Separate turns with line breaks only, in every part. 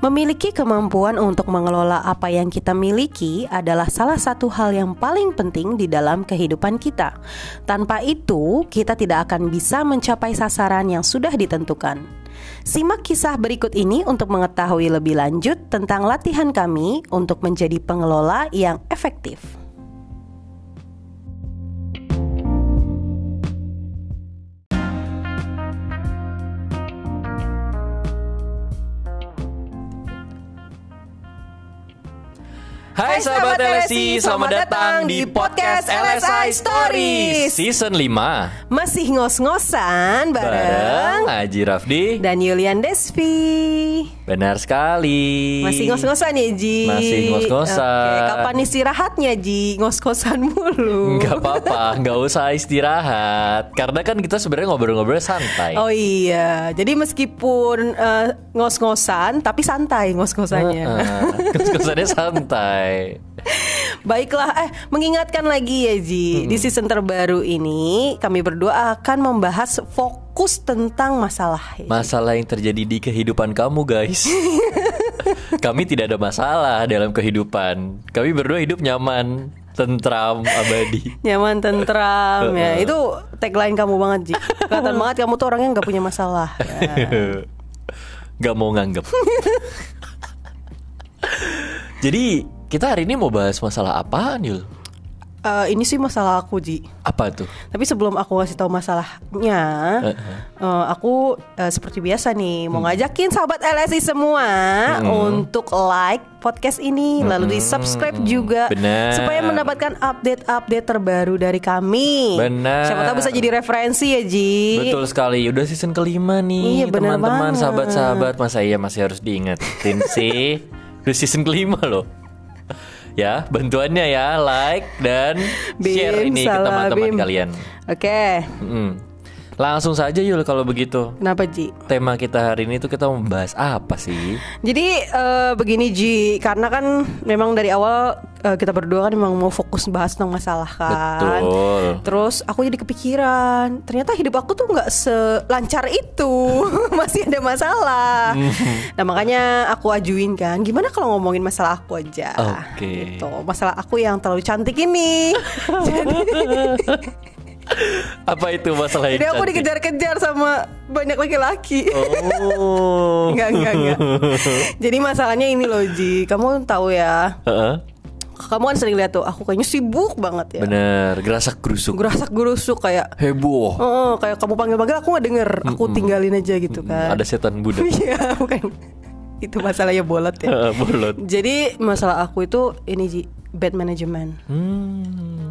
Memiliki kemampuan untuk mengelola apa yang kita miliki adalah salah satu hal yang paling penting di dalam kehidupan kita. Tanpa itu, kita tidak akan bisa mencapai sasaran yang sudah ditentukan. Simak kisah berikut ini untuk mengetahui lebih lanjut tentang latihan kami untuk menjadi pengelola yang efektif.
Hai sahabat LSI, selamat datang di podcast LSI Stories. Season 5
Masih ngos-ngosan bareng,
Bareng Haji Rafdi
dan Yulian Desvi.
Benar sekali.
Masih ngos-ngosan ya Ji?
Masih ngos-ngosan.
Oke, Kapan istirahatnya Ji? Ngos-ngosan mulu.
Gak apa-apa, gak usah istirahat. Karena kan kita sebenarnya ngobrol-ngobrol santai.
Oh iya Jadi meskipun eh, ngos-ngosan Tapi santai ngos-ngosannya.
Heeh, Ngos-ngosannya santai
Baiklah eh Mengingatkan lagi ya Ji. Di season terbaru ini Kami berdua akan membahas fokus tentang masalah ya.
Masalah yang terjadi di kehidupan kamu guys. Kami tidak ada masalah dalam kehidupan. Kami berdua hidup nyaman Tentram, abadi.
Nyaman tentram ya. Itu tagline kamu banget Ji. Kelihatan banget kamu tuh orangnya nggak punya masalah ya.
Gak mau nganggep. Jadi kita hari ini mau bahas masalah apaan Yul?
Eh, Ini sih masalah aku Ji
Apa tuh?
Tapi sebelum aku kasih tahu masalahnya, eh, aku eh, seperti biasa nih mau ngajakin sahabat LSI semua untuk like podcast ini, lalu di subscribe juga,
Benar.
supaya mendapatkan update-update terbaru dari kami.
Benar.
Siapa tahu bisa jadi referensi ya Ji.
Betul sekali, udah season kelima nih
Iya,
Teman-teman, sahabat-sahabat Masa iya masih harus diingetin sih Udah season kelima loh Ya, bantuannya ya Like dan share
Bim,
ini ke teman-teman kalian.
Oke,
Mm. Langsung saja Yul kalau begitu
kenapa Ji?
Tema kita hari ini tuh kita mau membahas apa sih?
Jadi eh, begini Ji, karena kan memang dari awal eh, kita berdua kan memang mau fokus bahas tentang masalah kan.
Betul.
Terus aku jadi kepikiran, ternyata hidup aku tuh nggak selancar itu, masih ada masalah. nah makanya aku ajuin kan, gimana kalau ngomongin masalah aku aja?
Oke.
Gitu, masalah aku yang terlalu cantik ini. jadi,
Apa itu masalah yang
jadi aku
cantik?
dikejar-kejar sama banyak laki-laki.
Oh.
Enggak, enggak, enggak. Jadi masalahnya ini loh Ji. Kamu tahu ya.
Heeh.
Kamu kan sering lihat tuh Aku kayaknya sibuk banget ya.
Bener, gerasak gerusuk.
Gerasak gerusuk kayak
Heboh.
Oh, kayak kamu panggil-panggil aku gak denger. Aku tinggalin aja gitu kan.
Ada setan budak.
Iya bukan. Itu masalahnya bolot ya.
Bolot.
Jadi masalah aku itu Ini Ji Bad management.
Hmm.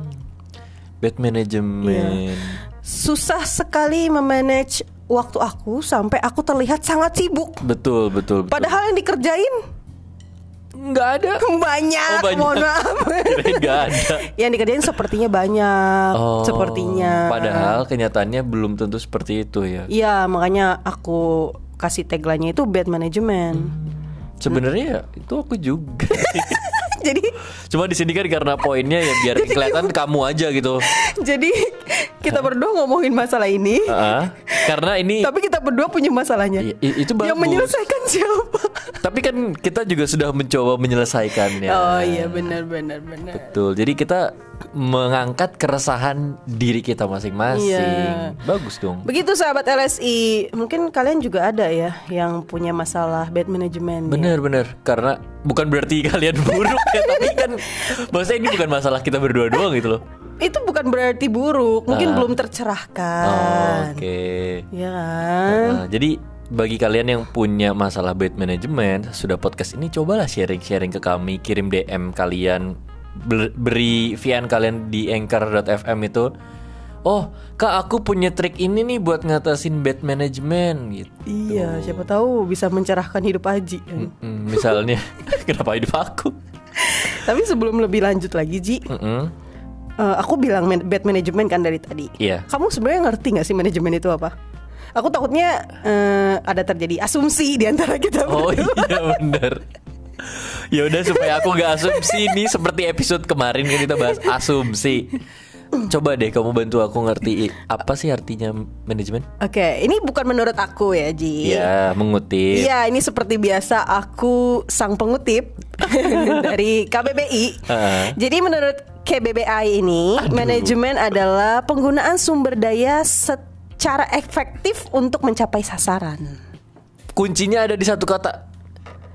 Bad management.
Susah sekali memanage waktu aku Sampai aku terlihat sangat sibuk
Betul, betul, betul.
Padahal yang dikerjain
nggak ada.
Banyak,
Oh, banyak.
Mohon maaf
nggak ada.
Yang dikerjain sepertinya banyak
Oh,
Sepertinya
Padahal kenyataannya belum tentu seperti itu ya.
Iya makanya aku kasih tagline-nya itu bad management
Sebenarnya ya, itu aku juga.
Jadi
Cuma di sini kan karena poinnya ya biar kelihatan kamu aja gitu.
jadi kita berdua ngomongin masalah ini
Heeh. karena ini
Tapi kita berdua punya masalahnya
I- itu
Yang
bagus.
menyelesaikan siapa?
Tapi kan kita juga sudah mencoba menyelesaikannya.
Oh iya benar benar benar
Betul. Jadi kita mengangkat keresahan diri kita masing-masing.
Iya.
Bagus dong.
Begitu sahabat LSI Mungkin kalian juga ada ya Yang punya masalah bad management ya?
Bener-bener Karena bukan berarti kalian buruk ya Tapi kan Maksudnya ini bukan masalah kita berdua doang gitu loh
Itu bukan berarti buruk Mungkin
Ah.
belum
Oh,
tercerahkan
Oke
Iya kan
Nah, Jadi bagi kalian yang punya masalah bad management Sudah podcast ini cobalah sharing-sharing ke kami Kirim DM kalian Ber- Beri VN kalian di anchor.fm itu Oh kak aku punya trik ini nih buat ngatasin bad management gitu
Iya siapa tahu bisa mencerahkan hidup Aji kan?
Misalnya Kenapa hidup aku
Tapi sebelum lebih lanjut lagi Ji
Mm-mm.
Eh, aku bilang man- bad management kan dari tadi.
Iya.
Kamu sebenarnya ngerti nggak sih manajemen itu apa? Aku takutnya eh, ada terjadi asumsi di antara kita
Oh
berdua.
iya bener Ya udah supaya aku gak asumsi nih seperti episode kemarin kan kita bahas asumsi. Coba deh kamu bantu aku ngerti apa sih artinya manajemen?
Oke, ini bukan menurut aku ya, Ji.
Ya, mengutip.
Iya, ini seperti biasa aku sang pengutip dari KBBI.
Heeh.
Jadi menurut KBBI ini, manajemen adalah penggunaan sumber daya secara efektif untuk mencapai sasaran.
Kuncinya ada di satu kata.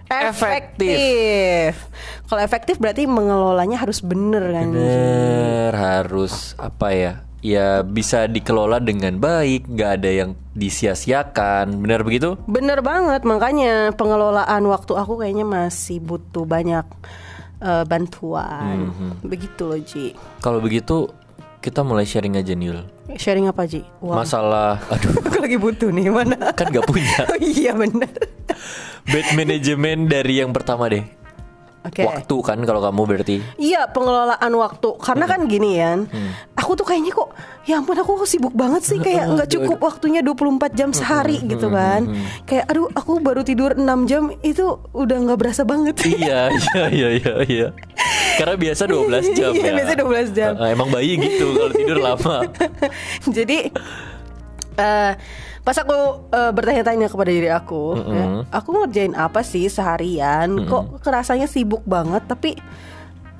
Efektif. Kalau efektif berarti mengelolanya harus bener kan?
Bener, harus apa ya? Ya bisa dikelola dengan baik, nggak ada yang disia-siakan. Bener begitu?
Bener banget, makanya pengelolaan waktu aku kayaknya masih butuh banyak eh, bantuan. Begitu loh, Ji.
Kalau begitu kita mulai sharing aja nih Yul.
Sharing apa, Ji? Uang.
Masalah, aduh
Aku lagi butuh nih, mana?
kan nggak punya.
Oh iya bener.
Bad manajemen dari yang pertama deh.
Oke.
Waktu kan kalau kamu berarti.
Iya pengelolaan waktu Karena kan gini ya Aku tuh kayaknya kok Ya ampun aku sibuk banget sih Kayak nggak cukup waktunya 24 jam sehari gitu kan Kayak aduh aku baru tidur 6 jam Itu udah nggak berasa banget
iya, iya, iya, iya, iya. Karena biasa 12 jam
Iya,
ya.
biasa 12 jam.
Eh, Emang bayi gitu kalau tidur lama.
Jadi eh pas aku eh, bertanya-tanya kepada diri aku, ya, aku ngerjain apa sih seharian? Kok kerasanya sibuk banget, tapi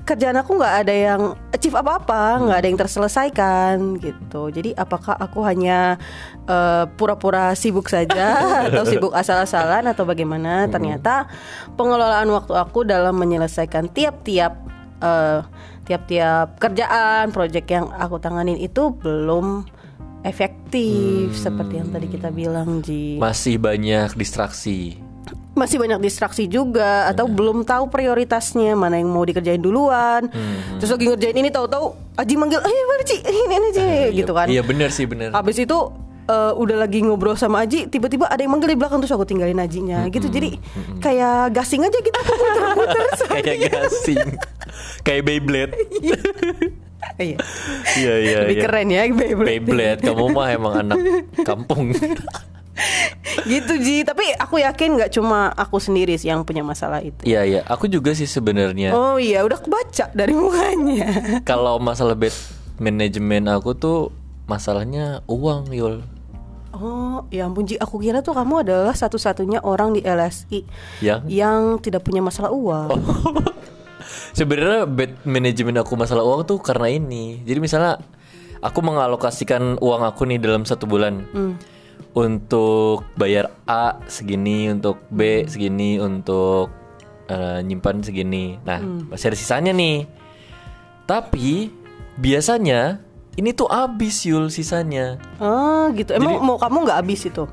kerjaan aku nggak ada yang achieve apa-apa, nggak ada yang terselesaikan gitu. Jadi apakah aku hanya eh, pura-pura sibuk saja atau sibuk asal-asalan atau bagaimana? Ternyata pengelolaan waktu aku dalam menyelesaikan tiap-tiap eh, tiap-tiap kerjaan, proyek yang aku tanganin itu belum efektif seperti yang tadi kita bilang Ji.
Masih banyak distraksi.
Masih banyak distraksi juga atau belum tahu prioritasnya mana yang mau dikerjain duluan. Terus lagi ngerjain ini tahu-tahu Aji manggil, "Ayo mana Ci? Ini ini Ci." gitu kan.
Iya bener sih bener.
Habis itu eh, udah lagi ngobrol sama Aji, tiba-tiba ada yang manggil di belakang terus aku tinggalin Ajinya gitu. Jadi kayak gasing aja gitu muter-muter.
Kayak gasing. Kayak Beyblade.
Iya.
Iya iya.
Lebih
iya.
keren ya Beyblade.
Beyblade. Kamu mah emang anak kampung.
Gitu Ji, tapi aku yakin nggak cuma aku sendiri sih yang punya masalah itu.
Iya iya. Aku juga sih sebenarnya.
Oh iya, udah kebaca dari mukanya.
Kalau masalah bad manajemen aku tuh masalahnya uang Yul.
Oh, ya ampun Ji, aku kira tuh kamu adalah satu-satunya orang di LSI
Yang
yang tidak punya masalah uang.
Sebenarnya bad manajemen aku masalah uang tuh karena ini. Jadi misalnya aku mengalokasikan uang aku nih dalam satu bulan untuk bayar A segini, untuk B segini, untuk eh, nyimpan segini. Nah masih ada sisanya nih. Tapi biasanya ini tuh habis Yul sisanya.
Oh, gitu. Emang
Jadi-
mau kamu nggak habis itu?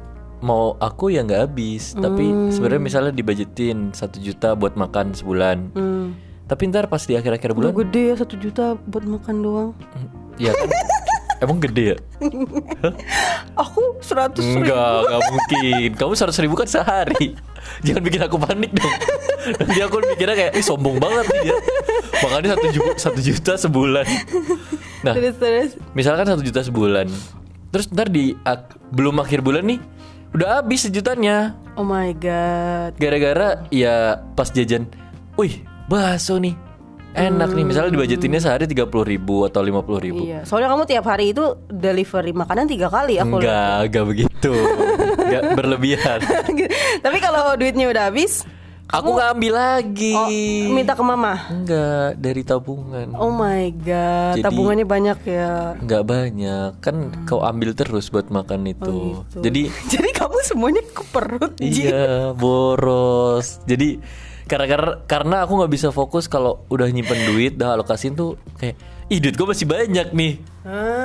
Mau aku ya nggak habis, tapi sebenarnya misalnya dibajetin satu juta buat makan sebulan.
Hmm.
Tapi ntar pas di akhir-akhir
Udah
bulan
gede ya satu juta buat makan doang.
Ya kan Emang gede ya?
Aku seratus ribu.
Enggak, enggak mungkin Kamu seratus ribu kan sehari Jangan bikin aku panik dong Nanti aku mikirnya kayak Ih sombong banget nih dia Makanya satu juta, satu juta sebulan Nah
Terus terus.
misalkan satu juta sebulan Terus ntar di ak- Belum akhir bulan nih Udah habis sejutanya
Oh my god.
Gara-gara ya pas jajan Wih bakso nih Enak nih Misalnya dibajetinnya sehari 30 ribu Atau 50 ribu
Iya, soalnya kamu tiap hari itu delivery makanan tiga kali aku lihat.
Enggak, enggak begitu Enggak berlebihan
Tapi kalau duitnya udah habis,
Aku nggak ambil lagi.
oh, minta ke mama.
Enggak dari tabungan.
Oh my god,
Jadi-
tabungannya banyak ya.
Enggak banyak. Kan kau ambil terus buat makan itu.
Oh, gitu.
Jadi
Jadi kamu semuanya ke perut.
Iya boros. Jadi karena karena, karena aku nggak bisa fokus kalau udah nyimpen duit, dah alokasiin tuh kayak ih duit gue masih banyak nih.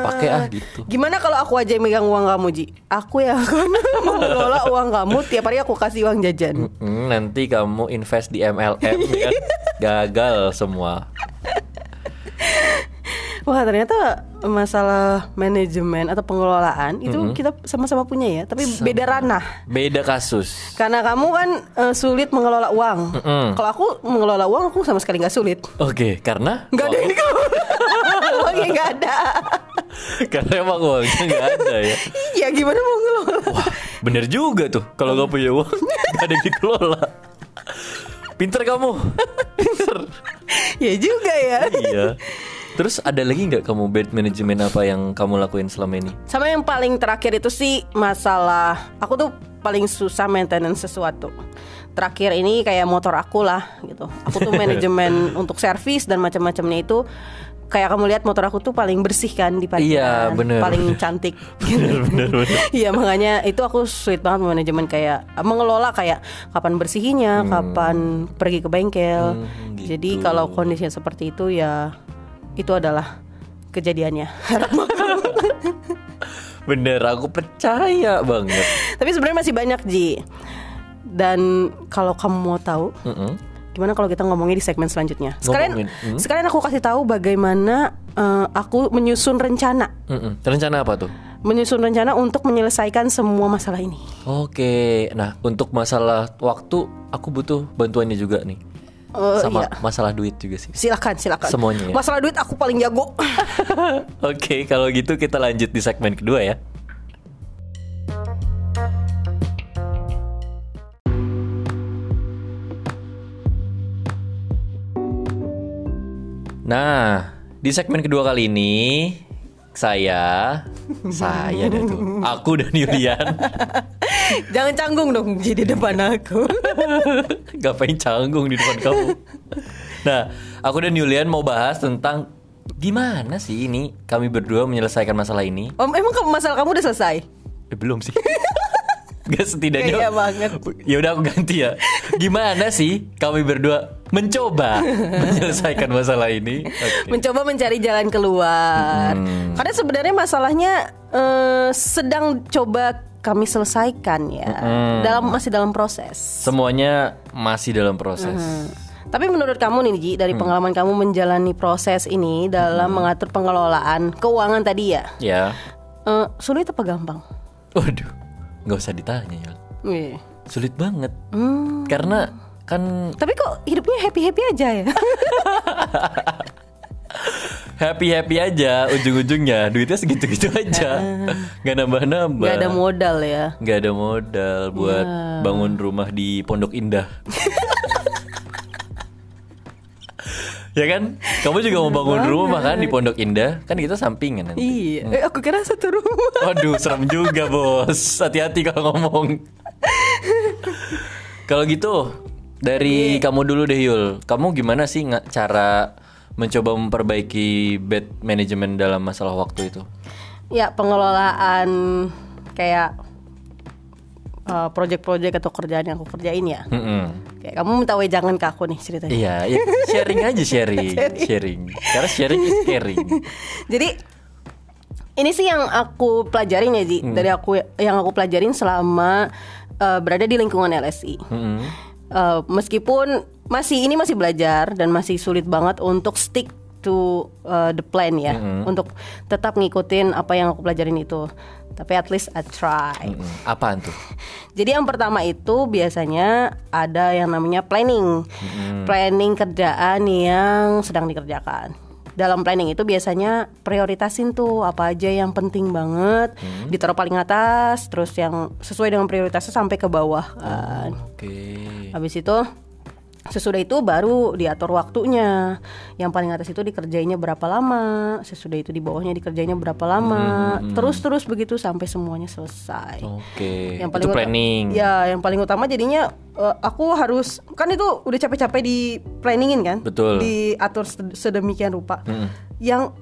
Pakai ah gitu.
Gimana kalau aku aja yang megang uang kamu, Ji? Aku yang akan mengelola uang kamu tiap hari aku kasih uang jajan.
Mm, nanti kamu invest di MLM ya. Gagal semua.
Wah, ternyata masalah manajemen atau pengelolaan itu kita sama-sama punya ya, tapi beda ranah.
Beda kasus.
Karena kamu kan eh, sulit mengelola uang.
Mm-mm.
Kalau aku mengelola uang aku sama sekali nggak sulit.
Oke, karena
Nggak ada ini keluar. Uangnya nggak ada.
karena emang uangnya nggak ada ya.
Iya, gimana mau ngelola?
Wah, bener juga tuh. Kalau nggak punya uang, nggak ada yang dikelola. Pinter kamu. Pinter.
ya juga ya.
iya. Terus ada lagi nggak kamu bad management apa yang kamu lakuin selama ini?
Sama yang paling terakhir itu sih masalah aku tuh paling susah maintenance sesuatu. Terakhir ini kayak motor aku lah gitu. Aku tuh manajemen untuk servis dan macam-macamnya itu kayak kamu lihat motor aku tuh paling bersih kan di
Iya,
parkiran,
bener.
paling cantik.
bener, bener.
Iya makanya itu aku sulit banget manajemen kayak mengelola kayak kapan bersihinnya, kapan pergi ke bengkel.
Hmm, gitu.
Jadi kalau kondisinya seperti itu ya itu adalah kejadiannya.
Bener, aku percaya banget.
Tapi sebenarnya masih banyak Ji. Dan kalau kamu mau tahu,
Mm-mm.
gimana kalau kita ngomongnya di segmen selanjutnya? Sekalian,
Ngomongin, hmm?
sekalian aku kasih tahu bagaimana eh, aku menyusun rencana,
Mm-mm. Rencana apa tuh?
menyusun rencana untuk menyelesaikan semua masalah ini.
Oke, nah untuk masalah waktu aku butuh bantuannya juga nih.
Eh,
Sama
iya.
masalah duit juga sih.
Silakan, silakan.
Semuanya ya?
Masalah duit aku paling jago.
Oke, kalau gitu kita lanjut di segmen kedua ya. Nah, di segmen kedua kali ini saya saya dah tuh. Aku dan Yulian
Jangan canggung dong Ji di depan aku.
Ngapain canggung di depan kamu Nah aku dan Yulian mau bahas tentang Gimana sih ini kami berdua menyelesaikan masalah ini
Om, emang masalah kamu udah selesai?
Eh, belum sih Gak setidaknya
Iya banget.
Ya udah aku ganti ya Gimana sih kami berdua mencoba menyelesaikan masalah ini Oke.
Mencoba mencari jalan keluar.
Hmm.
Karena sebenarnya masalahnya eh, sedang coba kami selesaikan ya.
Hmm.
Dalam masih dalam proses.
Semuanya masih dalam proses
Hmm. Tapi menurut kamu nih Ji, dari
Hmm.
pengalaman kamu menjalani proses ini dalam mengatur pengelolaan keuangan tadi ya,
Ya
eh, sulit apa gampang?
Waduh Gak usah ditanya ya. Sulit banget
Hmm.
Karena kan
Tapi kok hidupnya happy happy aja ya?
happy happy aja ujung-ujungnya duitnya segitu-gitu aja. Nggak nambah-nambah.
Gak ada modal ya?
nggak ada modal buat bangun rumah di Pondok Indah. Ya kan? Kamu juga mau bangun rumah kan di Pondok Indah? Kan kita sampingan nanti.
Iya. Eh, aku kira satu rumah.
waduh serem juga bos. Hati-hati kalau ngomong. Kalau gitu dari kamu dulu deh Yul kamu gimana sih nggak cara mencoba memperbaiki bad management dalam masalah waktu itu
Ya pengelolaan kayak uh, project-project atau kerjaan yang aku kerjain ya.
Mm-mm.
Kayak kamu minta wejangan ke aku nih ceritanya.
Iya, ya, sharing aja sharing, sharing. Karena sharing is caring.
Jadi ini sih yang aku pelajarin ya Ji dari aku yang aku pelajarin selama uh, berada di lingkungan LSI.
Mm-mm.
Uh, meskipun masih ini masih belajar dan masih sulit banget untuk stick to uh, the plan ya, untuk tetap ngikutin apa yang aku pelajarin itu. Tapi at least I try.
Mm-mm. Apaan tuh?
Jadi yang pertama itu biasanya ada yang namanya planning. Planning kerjaan yang sedang dikerjakan. Dalam planning itu biasanya prioritasin tuh apa aja yang penting banget, ditaruh paling atas, terus yang sesuai dengan prioritasnya sampai ke bawah kan.
Oke.
Habis itu sesudah itu baru diatur waktunya. Yang paling atas itu dikerjainnya berapa lama, sesudah itu di bawahnya dikerjainnya berapa lama. Terus-terus begitu sampai semuanya selesai
Oke.
yang
itu
uta-
planning.
Ya, yang paling utama jadinya eh, aku harus kan itu udah capek-capek di planningin kan?
Betul.
Diatur sed- sedemikian rupa.
Mm-mm.
Yang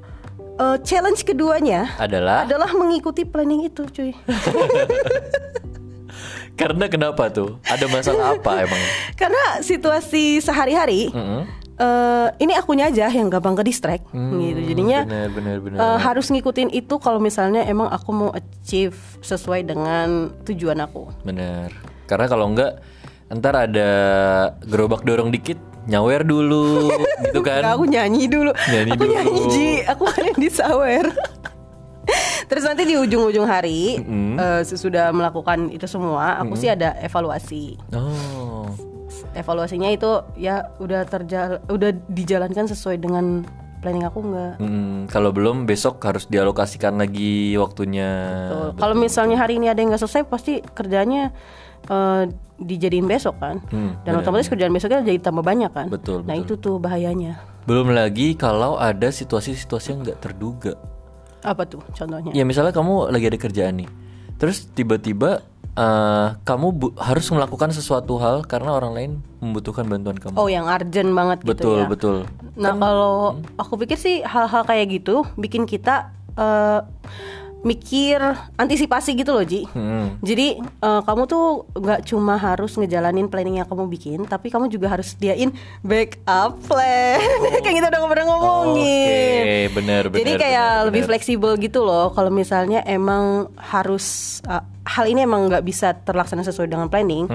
eh, challenge keduanya
Adalah
adalah mengikuti planning itu, cuy.
karena kenapa tuh? Ada masalah apa emang?
Karena situasi sehari-hari
Mm-mm.
eh, ini akunya aja yang gampang ke distract gitu. Jadinya
Benar benar benar.
eh, harus ngikutin itu kalau misalnya emang aku mau achieve sesuai dengan tujuan aku.
Benar. Karena kalau enggak ntar ada gerobak dorong dikit nyawer dulu gitu kan.
Enggak, aku nyanyi dulu.
Nyanyi
aku
dulu.
nyanyi Ji, aku kan yang disawer. Terus nanti di ujung-ujung hari eh, sesudah melakukan itu semua, aku sih ada evaluasi.
Oh.
Evaluasinya itu ya udah terjal udah dijalankan sesuai dengan planning aku enggak.
Mm, kalau belum besok harus dialokasikan lagi waktunya.
Kalau misalnya hari ini ada yang nggak selesai, pasti kerjanya eh, dijadiin besok kan.
Hmm,
Dan otomatis kerjaan besoknya jadi tambah banyak kan.
Betul,
Nah itu tuh bahayanya.
Belum lagi kalau ada situasi-situasi yang nggak terduga.
Apa tuh contohnya?
Ya misalnya kamu lagi ada kerjaan nih, terus tiba-tiba eh, kamu bu- harus melakukan sesuatu hal karena orang lain membutuhkan bantuan kamu.
Oh, yang urgent banget gitu
betul
ya.
betul.
Nah, kalau aku pikir sih hal-hal kayak gitu bikin kita eh, mikir antisipasi gitu loh, Ji.
Hmm.
Jadi eh, kamu tuh nggak cuma harus ngejalanin planning yang kamu bikin, tapi kamu juga harus diain backup plan. kayak gitu udah pernah ngomongin.
Oke, benar benar.
Jadi kayak
benar,
lebih fleksibel gitu loh. Kalau misalnya emang harus uh, hal ini emang nggak bisa terlaksana sesuai dengan planning,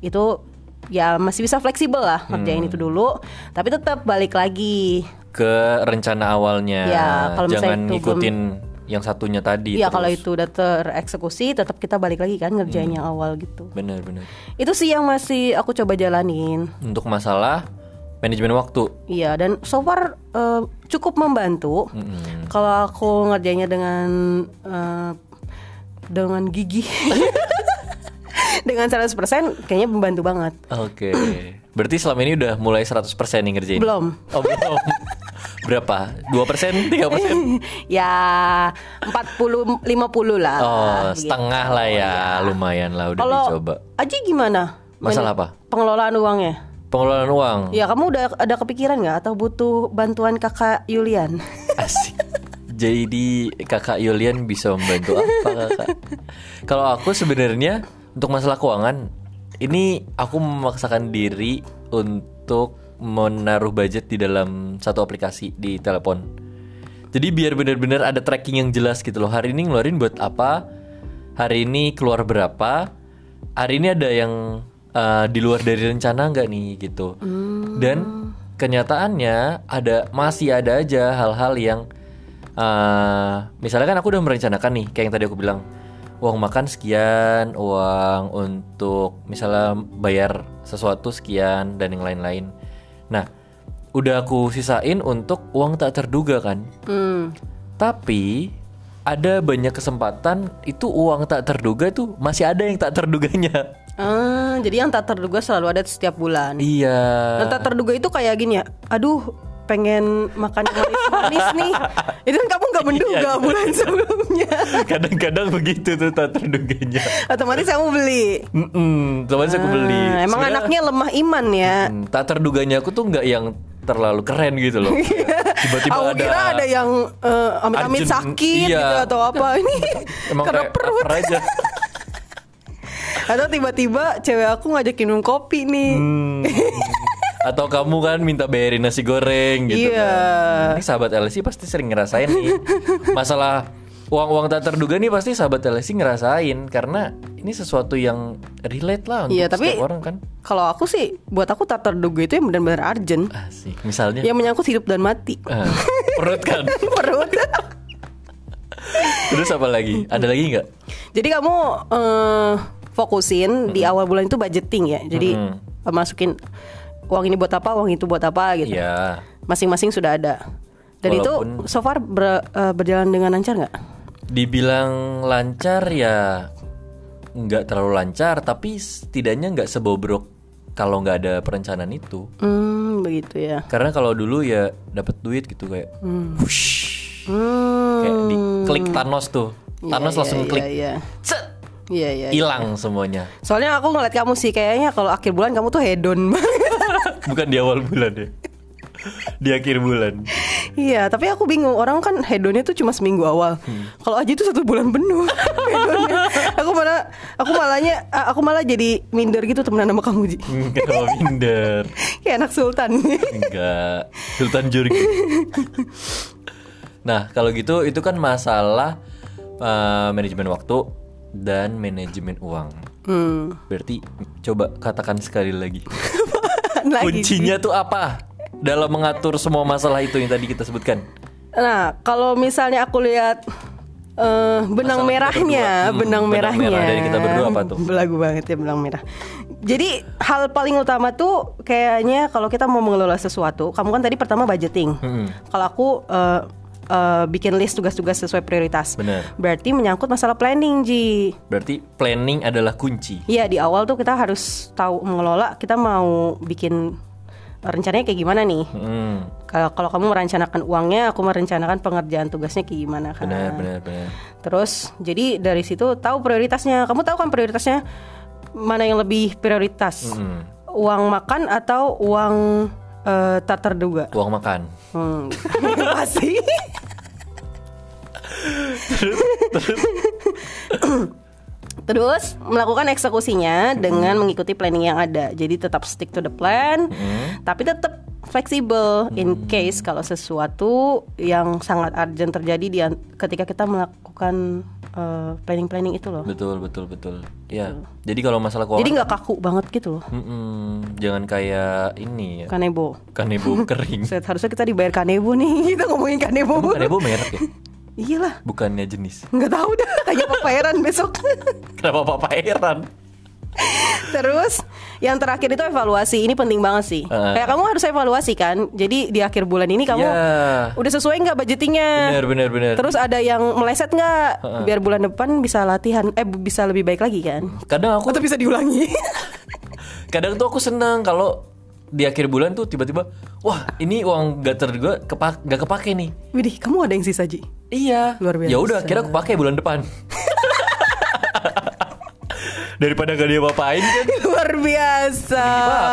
itu ya masih bisa fleksibel lah ngerjain
Mm.
itu dulu. Tapi tetap balik lagi.
ke rencana awalnya.
Ya, kalau misalnya
Jangan
itu
ngikutin yang satunya tadi.
Iya kalau itu udah tereksekusi, tetap kita balik lagi kan ngerjain
Mm.
yang awal gitu.
Benar.
Itu sih yang masih aku coba jalanin.
Untuk masalah manajemen waktu.
Iya dan so far uh, cukup membantu.
Mm-mm.
Kalau aku ngerjainnya dengan uh, dengan gigih. dengan 100% kayaknya membantu banget.
Oke. Berarti selama ini udah mulai 100% nih ngerjain.
Belum.
Oh, belum. Berapa? 2%? 3%?
ya 40 50 lah.
Oh,
gitu.
setengah lah ya. Lumayan lah udah
Kalau
dicoba.
Aji gimana?
Masalah apa?
Pengelolaan uangnya.
Pengelolaan uang.
Ya kamu udah ada kepikiran nggak atau butuh bantuan kakak Yulian?
Asik. Jadi kakak Yulian bisa membantu apa kakak? Kalau aku sebenarnya untuk masalah keuangan ini aku memaksakan diri untuk menaruh budget di dalam satu aplikasi di telepon. Jadi biar benar-benar ada tracking yang jelas gitu loh. Hari ini ngeluarin buat apa? Hari ini keluar berapa? Hari ini ada yang uh, di luar dari rencana nggak nih gitu. Dan kenyataannya ada masih ada aja hal-hal yang uh, misalnya kan aku udah merencanakan nih kayak yang tadi aku bilang uang makan sekian, uang untuk misalnya bayar sesuatu sekian dan yang lain-lain. Nah, udah aku sisain untuk uang tak terduga kan.
Hmm.
Tapi ada banyak kesempatan itu uang tak terduga tuh masih ada yang tak terduganya.
Ah, jadi yang tak terduga selalu ada setiap bulan.
Iya.
Yang tak terduga itu kayak gini ya. Aduh, pengen makan manis-manis nih. Itu kan kamu nggak menduga
Iya.
bulan sebelumnya.
Kadang-kadang begitu tuh tak terduganya.
Otomatis kamu beli.
Mm-mm, otomatis aku beli.
Ah, emang
Sebenarnya,
anaknya lemah iman ya.
mm, tak terduganya aku tuh nggak yang terlalu keren gitu loh. Tiba-tiba
Aku
ada.
kira ada yang eh, amit-amit sakit
iya.
gitu atau apa ini
Emang
karena perut
aja.
atau tiba-tiba cewek aku ngajakin minum kopi nih
Hmm. Atau kamu kan minta bayarin nasi goreng gitu
Iya.
kan. Ini sahabat LSI pasti sering ngerasain nih. Masalah uang-uang tak terduga nih pasti sahabat LSI ngerasain karena ini sesuatu yang relate lah untuk
Iya, tapi-
setiap orang kan.
kalau aku sih buat aku tak terduga itu yang benar-benar urgent
Asik. Misalnya
yang menyangkut hidup dan mati
ah, perut kan.
perut
Terus apa lagi? Ada lagi nggak?
jadi kamu eh, fokusin di awal bulan itu budgeting ya jadi
Mm-mm.
eh, masukin uang ini buat apa uang itu buat apa gitu
Iya.
masing-masing sudah ada dan
Walaupun-
itu so far ber- eh, berjalan dengan lancar nggak
Dibilang lancar ya nggak terlalu lancar, tapi setidaknya nggak sebobrok kalau nggak ada perencanaan itu.
hmm begitu ya
Karena kalau dulu ya dapat duit gitu kayak, whoosh,
hmm
kayak di klik Thanos tuh,
Iya,
Thanos
iya,
langsung
iya,
klik,
iya.
set,
Iya iya. iya.
hilang semuanya.
Soalnya aku ngeliat kamu sih kayaknya kalau akhir bulan kamu tuh hedon banget.
Bukan di awal bulan ya, di akhir bulan.
Iya, tapi aku bingung orang kan hedonnya tuh cuma seminggu awal. Kalau aja itu satu bulan penuh hedonnya. Aku malah aku malahnya aku malah jadi minder gitu temenan sama kamu Ji.
Kenapa minder?
Kayak anak sultan.
Enggak, Sultan Jurgi. nah, kalau gitu itu kan masalah uh, manajemen waktu dan manajemen uang.
hmm.
Berarti coba katakan sekali lagi.
Lagi.
Kuncinya tuh apa dalam mengatur semua masalah itu yang tadi kita sebutkan?
Nah, kalau misalnya aku lihat eh, benang
Masalah
merahnya.
Hmm,
benang
benang
merahnya.
merah dari kita berdua apa tuh?
Belagu banget ya benang merah. Jadi hal paling utama tuh kayaknya kalau kita mau mengelola sesuatu, kamu kan tadi pertama budgeting.
Hmm.
Kalau aku eh, eh, bikin list tugas-tugas sesuai prioritas.
Benar.
Berarti menyangkut masalah planning, Ji.
Berarti planning adalah kunci.
Iya, di awal tuh kita harus tahu mengelola kita mau bikin rencananya kayak gimana nih.
Hmm.
Kalau kalau kamu merencanakan uangnya, aku merencanakan pengerjaan tugasnya kayak gimana kan.
Benar, benar, benar.
Terus jadi dari situ tahu prioritasnya. Kamu tahu kan prioritasnya mana yang lebih prioritas?
Hmm.
Uang makan atau uang eh, tak terduga?
Uang makan.
Hmm. Pasti. Terus melakukan eksekusinya dengan mengikuti planning yang ada. Jadi tetap stick to the plan, tapi tetap fleksibel in case kalau sesuatu yang sangat urgent terjadi di ketika kita melakukan uh, planning-planning itu loh.
Betul, betul, betul. Ya. Jadi kalau masalah keuangan
Jadi nggak kaku banget gitu loh.
Mm-mm, jangan kayak ini ya.
Kanebo.
Kanebo kering.
Set, harusnya kita dibayar kanebo nih. Kita ngomongin kanebo.
Emang kanebo merek ya?
Iyalah.
Bukannya jenis.
Nggak tahu dah. Kayak papayeran besok.
Kenapa heran?
Terus yang terakhir itu evaluasi. Ini penting banget sih.
Heeh.
Kayak kamu harus evaluasi kan. Jadi di akhir bulan ini kamu
Ya.
udah sesuai nggak budgetingnya?
Benar, benar, benar.
Terus ada yang meleset nggak? Biar bulan depan bisa latihan. Eh bisa lebih baik lagi kan?
Kadang aku
Atau bisa diulangi?
kadang tuh aku senang kalau di akhir bulan tuh tiba-tiba wah ini uang gak terduga kepak gak kepake nih
Widih, kamu ada yang sisa Ji?
iya
Luar biasa.
ya udah kira aku pakai bulan depan daripada gak dia apain kan
Luar biasa.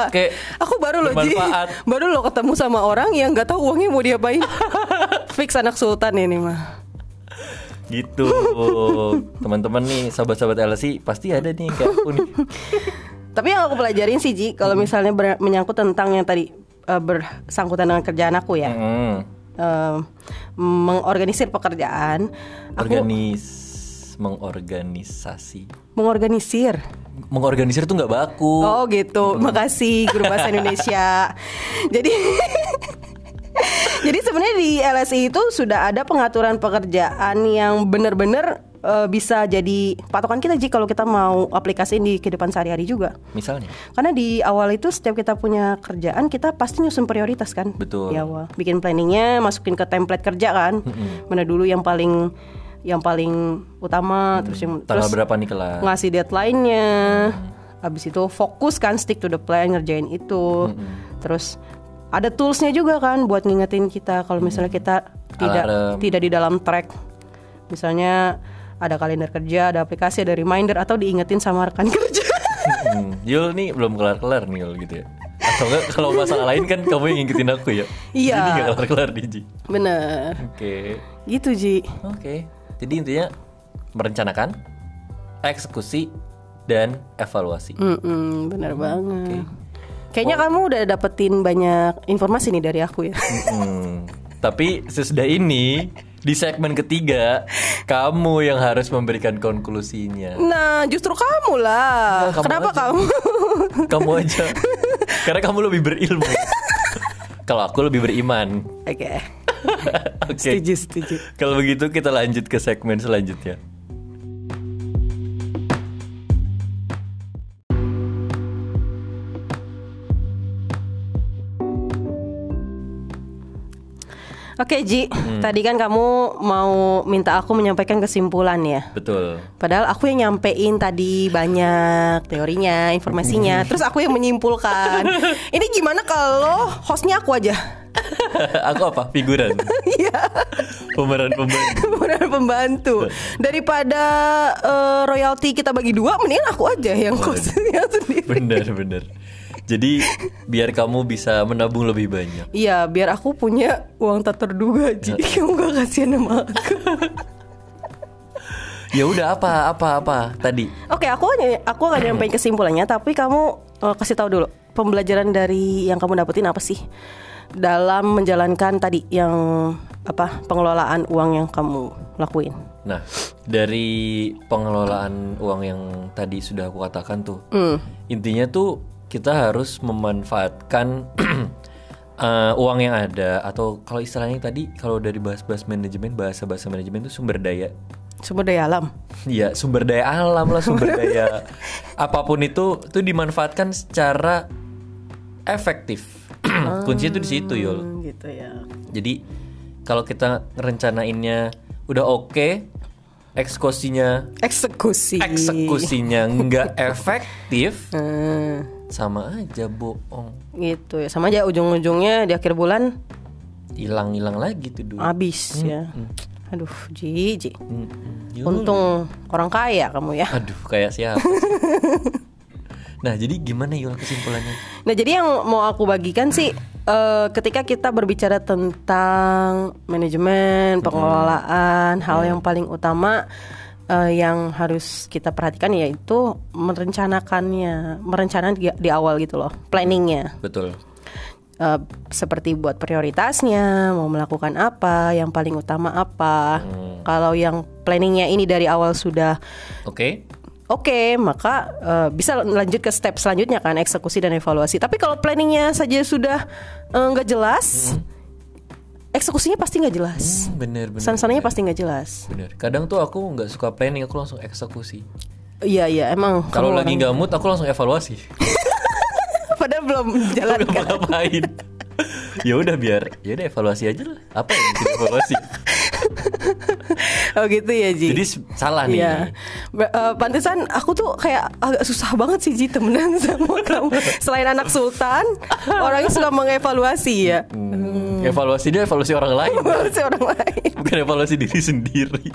Dipakai.
Aku baru loh Ji. Baru lo ketemu sama orang yang nggak tahu uangnya mau diapain. Fix anak sultan ini mah.
gitu teman-teman nih sahabat-sahabat LSI pasti ada nih kayak aku nih
Tapi yang aku pelajarin sih Ji, kalau misalnya ber- menyangkut tentang yang tadi eh, bersangkutan dengan kerjaan aku ya,
Hmm.
Eh, mengorganisir pekerjaan, aku
organis mengorganisasi
mengorganisir.
mengorganisir tuh nggak baku
Oh gitu, makasih guru bahasa Indonesia. Jadi Jadi sebenarnya di LSI itu sudah ada pengaturan pekerjaan yang benar-benar eh, bisa jadi patokan kita Ji kalau kita mau aplikasiin di kehidupan sehari-hari juga.
misalnya
Karena di awal itu setiap kita punya kerjaan kita pasti nyusun prioritas kan.
Betul.
Di awal bikin planningnya, masukin ke template kerja kan. Mana dulu yang paling yang paling utama, terus yang
tanggal
terus
berapa nih kelar
ngasih deadline-nya. Habis itu fokus kan stick to the plan ngerjain itu. Terus ada toolsnya juga kan buat ngingetin kita kalau misalnya kita tidak
Alarm.
tidak di dalam track. Misalnya ada kalender kerja, ada aplikasi, ada reminder atau diingetin sama rekan kerja.
Hmm, Yul nih belum kelar-kelar nih Yul gitu ya Atau enggak kalau masalah lain kan kamu yang ngikutin aku ya
Iya.
Jadi gak kelar-kelar nih Ji
Bener.
Oke
Gitu Ji.
Oke Jadi intinya Merencanakan Eksekusi Dan evaluasi
Mm-mm, bener banget. Kayaknya kamu udah dapetin banyak informasi nih dari aku ya.
Hmm, Tapi sesudah ini Di segmen ketiga Kamu yang harus memberikan konklusinya
Nah, justru kamu lah.
Nah, kamu
Kenapa
aja.
kamu?
Kamu aja Karena kamu lebih berilmu Kalau aku lebih beriman
Oke.
Oke
Setuju, setuju.
Kalau begitu kita lanjut ke segmen selanjutnya.
Oke Ji,
Hmm.
tadi kan kamu mau minta aku menyampaikan kesimpulan ya.
Betul.
Padahal aku yang nyampein tadi banyak teorinya,
Hmm.
informasinya. Terus aku yang menyimpulkan. Ini gimana kalau hostnya aku aja?
aku apa? Figuran.
Iya,
Pemeran pembantu.
benar pembantu. Daripada eh, royalti kita bagi dua, mendingan aku aja yang host yang sendiri.
Bener bener. Jadi biar kamu bisa menabung lebih banyak.
Iya, biar aku punya uang tak terduga Ji. Kamu gak kasihan sama aku.
Ya udah apa apa apa tadi.
Oke, aku aku akan nyampein kesimpulannya, tapi kamu eh, kasih tahu dulu pembelajaran dari yang kamu dapetin apa sih dalam menjalankan tadi yang apa pengelolaan uang yang kamu lakuin.
Nah dari pengelolaan uang yang tadi sudah aku katakan tuh, intinya tuh kita harus memanfaatkan eh, uang yang ada atau kalau istilahnya tadi kalau dari bahas-bahas manajemen bahasa-bahasa manajemen itu sumber daya
Sumber daya alam.
Iya sumber daya alam lah sumber daya apa pun itu itu dimanfaatkan secara efektif. Kuncinya tuh di situ Yul.
Hmm, gitu ya.
Jadi kalau kita ngerencanainnya udah oke, eksekusinya
Eksekusi.
eksekusinya nggak efektif,
Hmm,
sama aja bohong.
gitu ya. Sama aja ujung-ujungnya di akhir bulan
hilang-hilang lagi tuh duit.
Habis ya. Aduh, Ji, Ji.
Hmm.
Untung orang kaya kamu ya.
Aduh, kayak siapa? nah, jadi gimana Yul kesimpulannya?
Nah, jadi yang mau aku bagikan sih eh, ketika kita berbicara tentang manajemen, pengelolaan, hal yang paling utama eh, yang harus kita perhatikan yaitu merencanakannya, merencanakan di, di awal gitu loh, planningnya.
Betul.
Eh, seperti buat prioritasnya, mau melakukan apa, yang paling utama apa. Kalau yang planningnya ini dari awal sudah
Oke.
Oke, maka eh, bisa lanjut ke step selanjutnya kan eksekusi dan evaluasi. Tapi kalau planningnya saja sudah nggak jelas, eksekusinya pasti nggak jelas.
Hmm, bener bener.
Sansananya pasti nggak jelas.
Bener. Kadang tuh aku nggak suka planning, aku langsung eksekusi.
Iya iya emang.
Kalau lagi nggak mood, aku langsung evaluasi.
padahal belum jalan
nggak ngapain. ya udah biar, ya udah evaluasi aja lah. Apa yang bikin evaluasi?
Oh gitu ya Ji.
Jadi salah nih.
Ba- eh, pantesan aku tuh kayak agak susah banget sih Ji temenan sama kamu. Selain anak sultan, orangnya suka mengevaluasi ya.
Hmm, Evaluasi dia evaluasi orang lain,
Evaluasi orang lain.
bukan evaluasi diri sendiri.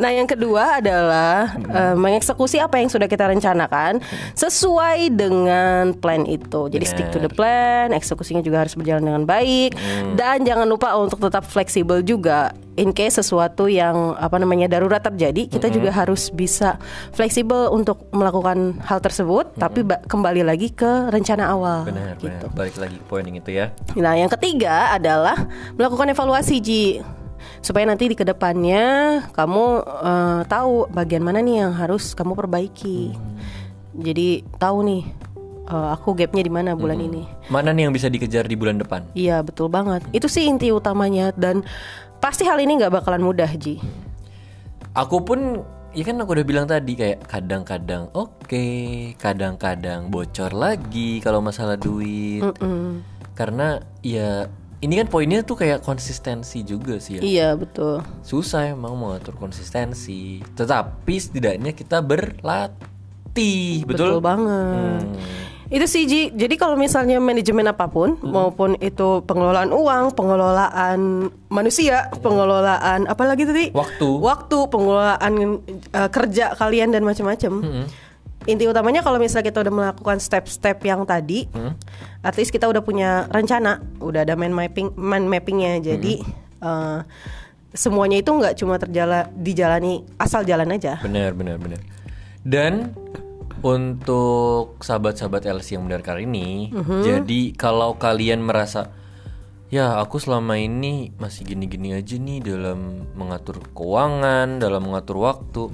Nah, yang kedua adalah eh, mengeksekusi apa yang sudah kita rencanakan sesuai dengan plan itu. Jadi stick to the plan, eksekusinya juga harus berjalan dengan baik dan jangan lupa untuk tetap fleksibel juga. In case sesuatu yang apa namanya darurat terjadi, kita juga harus bisa fleksibel untuk melakukan hal tersebut, tapi ba- kembali lagi ke rencana awal.
Benar,
gitu.
benar. Balik lagi ke poin yang itu ya.
Nah, yang ketiga adalah melakukan evaluasi Ji. Supaya nanti di ke depannya kamu eh, tahu bagian mana nih yang harus kamu perbaiki. Jadi tahu nih eh, aku gapnya di mana bulan ini.
Mana nih yang bisa dikejar di bulan depan?
Iya betul banget. Itu sih inti utamanya dan pasti hal ini nggak bakalan mudah Ji.
Aku pun ya kan aku udah bilang tadi kayak kadang-kadang oke, kadang-kadang bocor lagi kalau masalah duit. Karena ya ini kan poinnya tuh kayak konsistensi juga sih ya.
Iya betul.
Susah emang mengatur konsistensi. Tetapi setidaknya kita berlatih, betul?
Betul banget.
Hmm.
Itu sih Ji. Jadi kalau misalnya manajemen apa pun maupun itu pengelolaan uang, pengelolaan manusia, pengelolaan apalagi tadi?
Waktu.
Waktu, pengelolaan eh, kerja kalian dan macam-macam. Inti utamanya kalau misalnya kita udah melakukan step-step yang tadi, at least kita udah punya rencana, udah ada mind mapping, mind mappingnya. Jadi eh, semuanya itu nggak cuma terjala dijalani asal jalan aja.
Benar, benar, benar. Dan untuk sahabat-sahabat LC yang mendengarkan ini, jadi kalau kalian merasa ya aku selama ini masih gini-gini aja nih dalam mengatur keuangan, dalam mengatur waktu,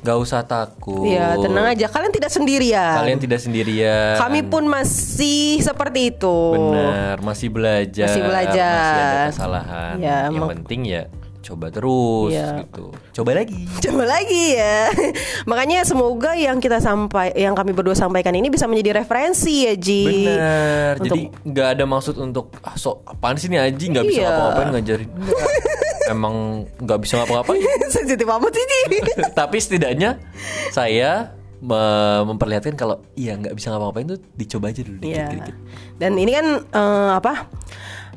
gak usah takut.
Iya, tenang aja. Kalian tidak sendirian.
Kalian tidak sendirian.
Kami pun masih seperti itu.
benar masih belajar,
Masih belajar.
masih ada kesalahan.
Ya,
yang penting ya coba terus
Iya.
gitu. Coba lagi.
Coba lagi ya. Makanya semoga yang kita sampai yang kami berdua sampaikan ini bisa menjadi referensi ya, Ji.
Benar.
Untuk-
Jadi nggak ada maksud untuk ah, so apaan sih nih Aji nggak bisa
Iya.
ngapa-ngapain ngajarin. Emang nggak bisa ngapa-ngapain.
Sensitif amat sih, Ji.
Tapi setidaknya saya me- memperlihatkan kalau iya nggak bisa ngapa-ngapain tuh dicoba aja dulu dikit-dikit.
Dan ini kan eh, apa?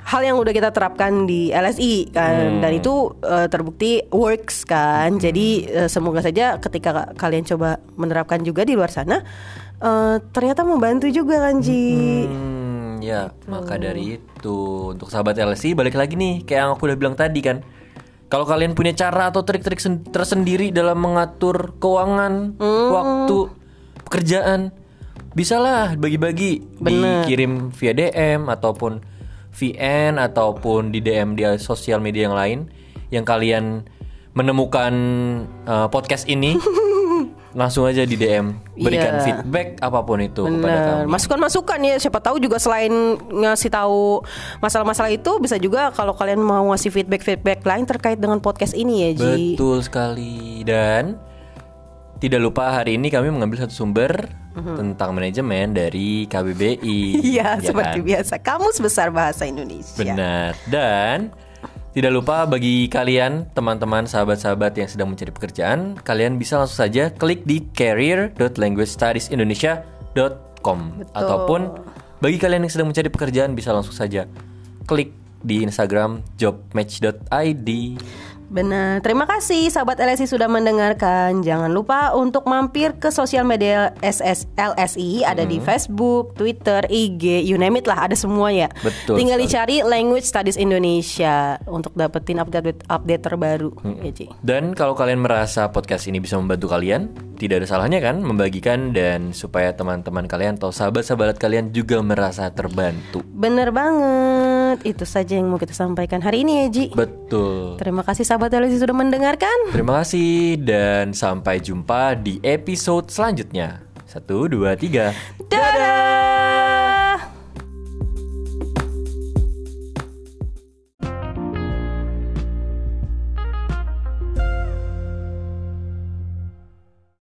Hal yang udah kita terapkan di LSI
Hmm.
kan dan itu eh, terbukti works kan. Jadi eh, semoga saja ketika ka- kalian coba menerapkan juga di luar sana eh, ternyata membantu juga kan Ji.
Hmm, ya maka dari itu untuk sahabat LC balik lagi nih kayak yang aku udah bilang tadi kan. Kalau kalian punya cara atau trik-trik sen- tersendiri dalam mengatur keuangan, waktu, pekerjaan, bisalah bagi-bagi
Bener.
dikirim via DM ataupun VN ataupun di DM di sosial media yang lain yang kalian menemukan uh, podcast ini langsung aja di DM berikan
Iya.
feedback apa pun itu kepada
Bener.
kami.
Masukan-masukan ya siapa tahu juga selain ngasih tahu masalah-masalah itu bisa juga kalau kalian mau ngasih feedback-feedback lain terkait dengan podcast ini ya Ji.
Betul sekali dan tidak lupa hari ini kami mengambil satu sumber tentang manajemen dari KBBI.
Iya,
ya
seperti
kan?
biasa. Kamus Besar Bahasa Indonesia.
Benar. Dan tidak lupa bagi kalian teman-teman sahabat-sahabat yang sedang mencari pekerjaan, kalian bisa langsung saja klik di career.languagestudiesindonesia.com ataupun bagi kalian yang sedang mencari pekerjaan bisa langsung saja klik di Instagram jobmatch.id.
Benar, terima kasih sahabat LSI sudah mendengarkan. Jangan lupa untuk mampir ke sosial media SS LSI ada di Facebook, Twitter, IG, you name it lah, ada semua ya.
Betul
Tinggal
sekali.
dicari Language Studies Indonesia untuk dapetin update update terbaru. Ya, Ci.
Dan kalau kalian merasa podcast ini bisa membantu kalian, tidak ada salahnya kan membagikan dan supaya teman-teman kalian atau sahabat-sahabat kalian juga merasa terbantu.
Bener banget, itu saja yang mau kita sampaikan hari ini ya Ji.
Betul.
Terima kasih sahabat LSI sudah mendengarkan.
Terima kasih dan sampai jumpa di episode selanjutnya. Satu, dua, tiga.
Dadah.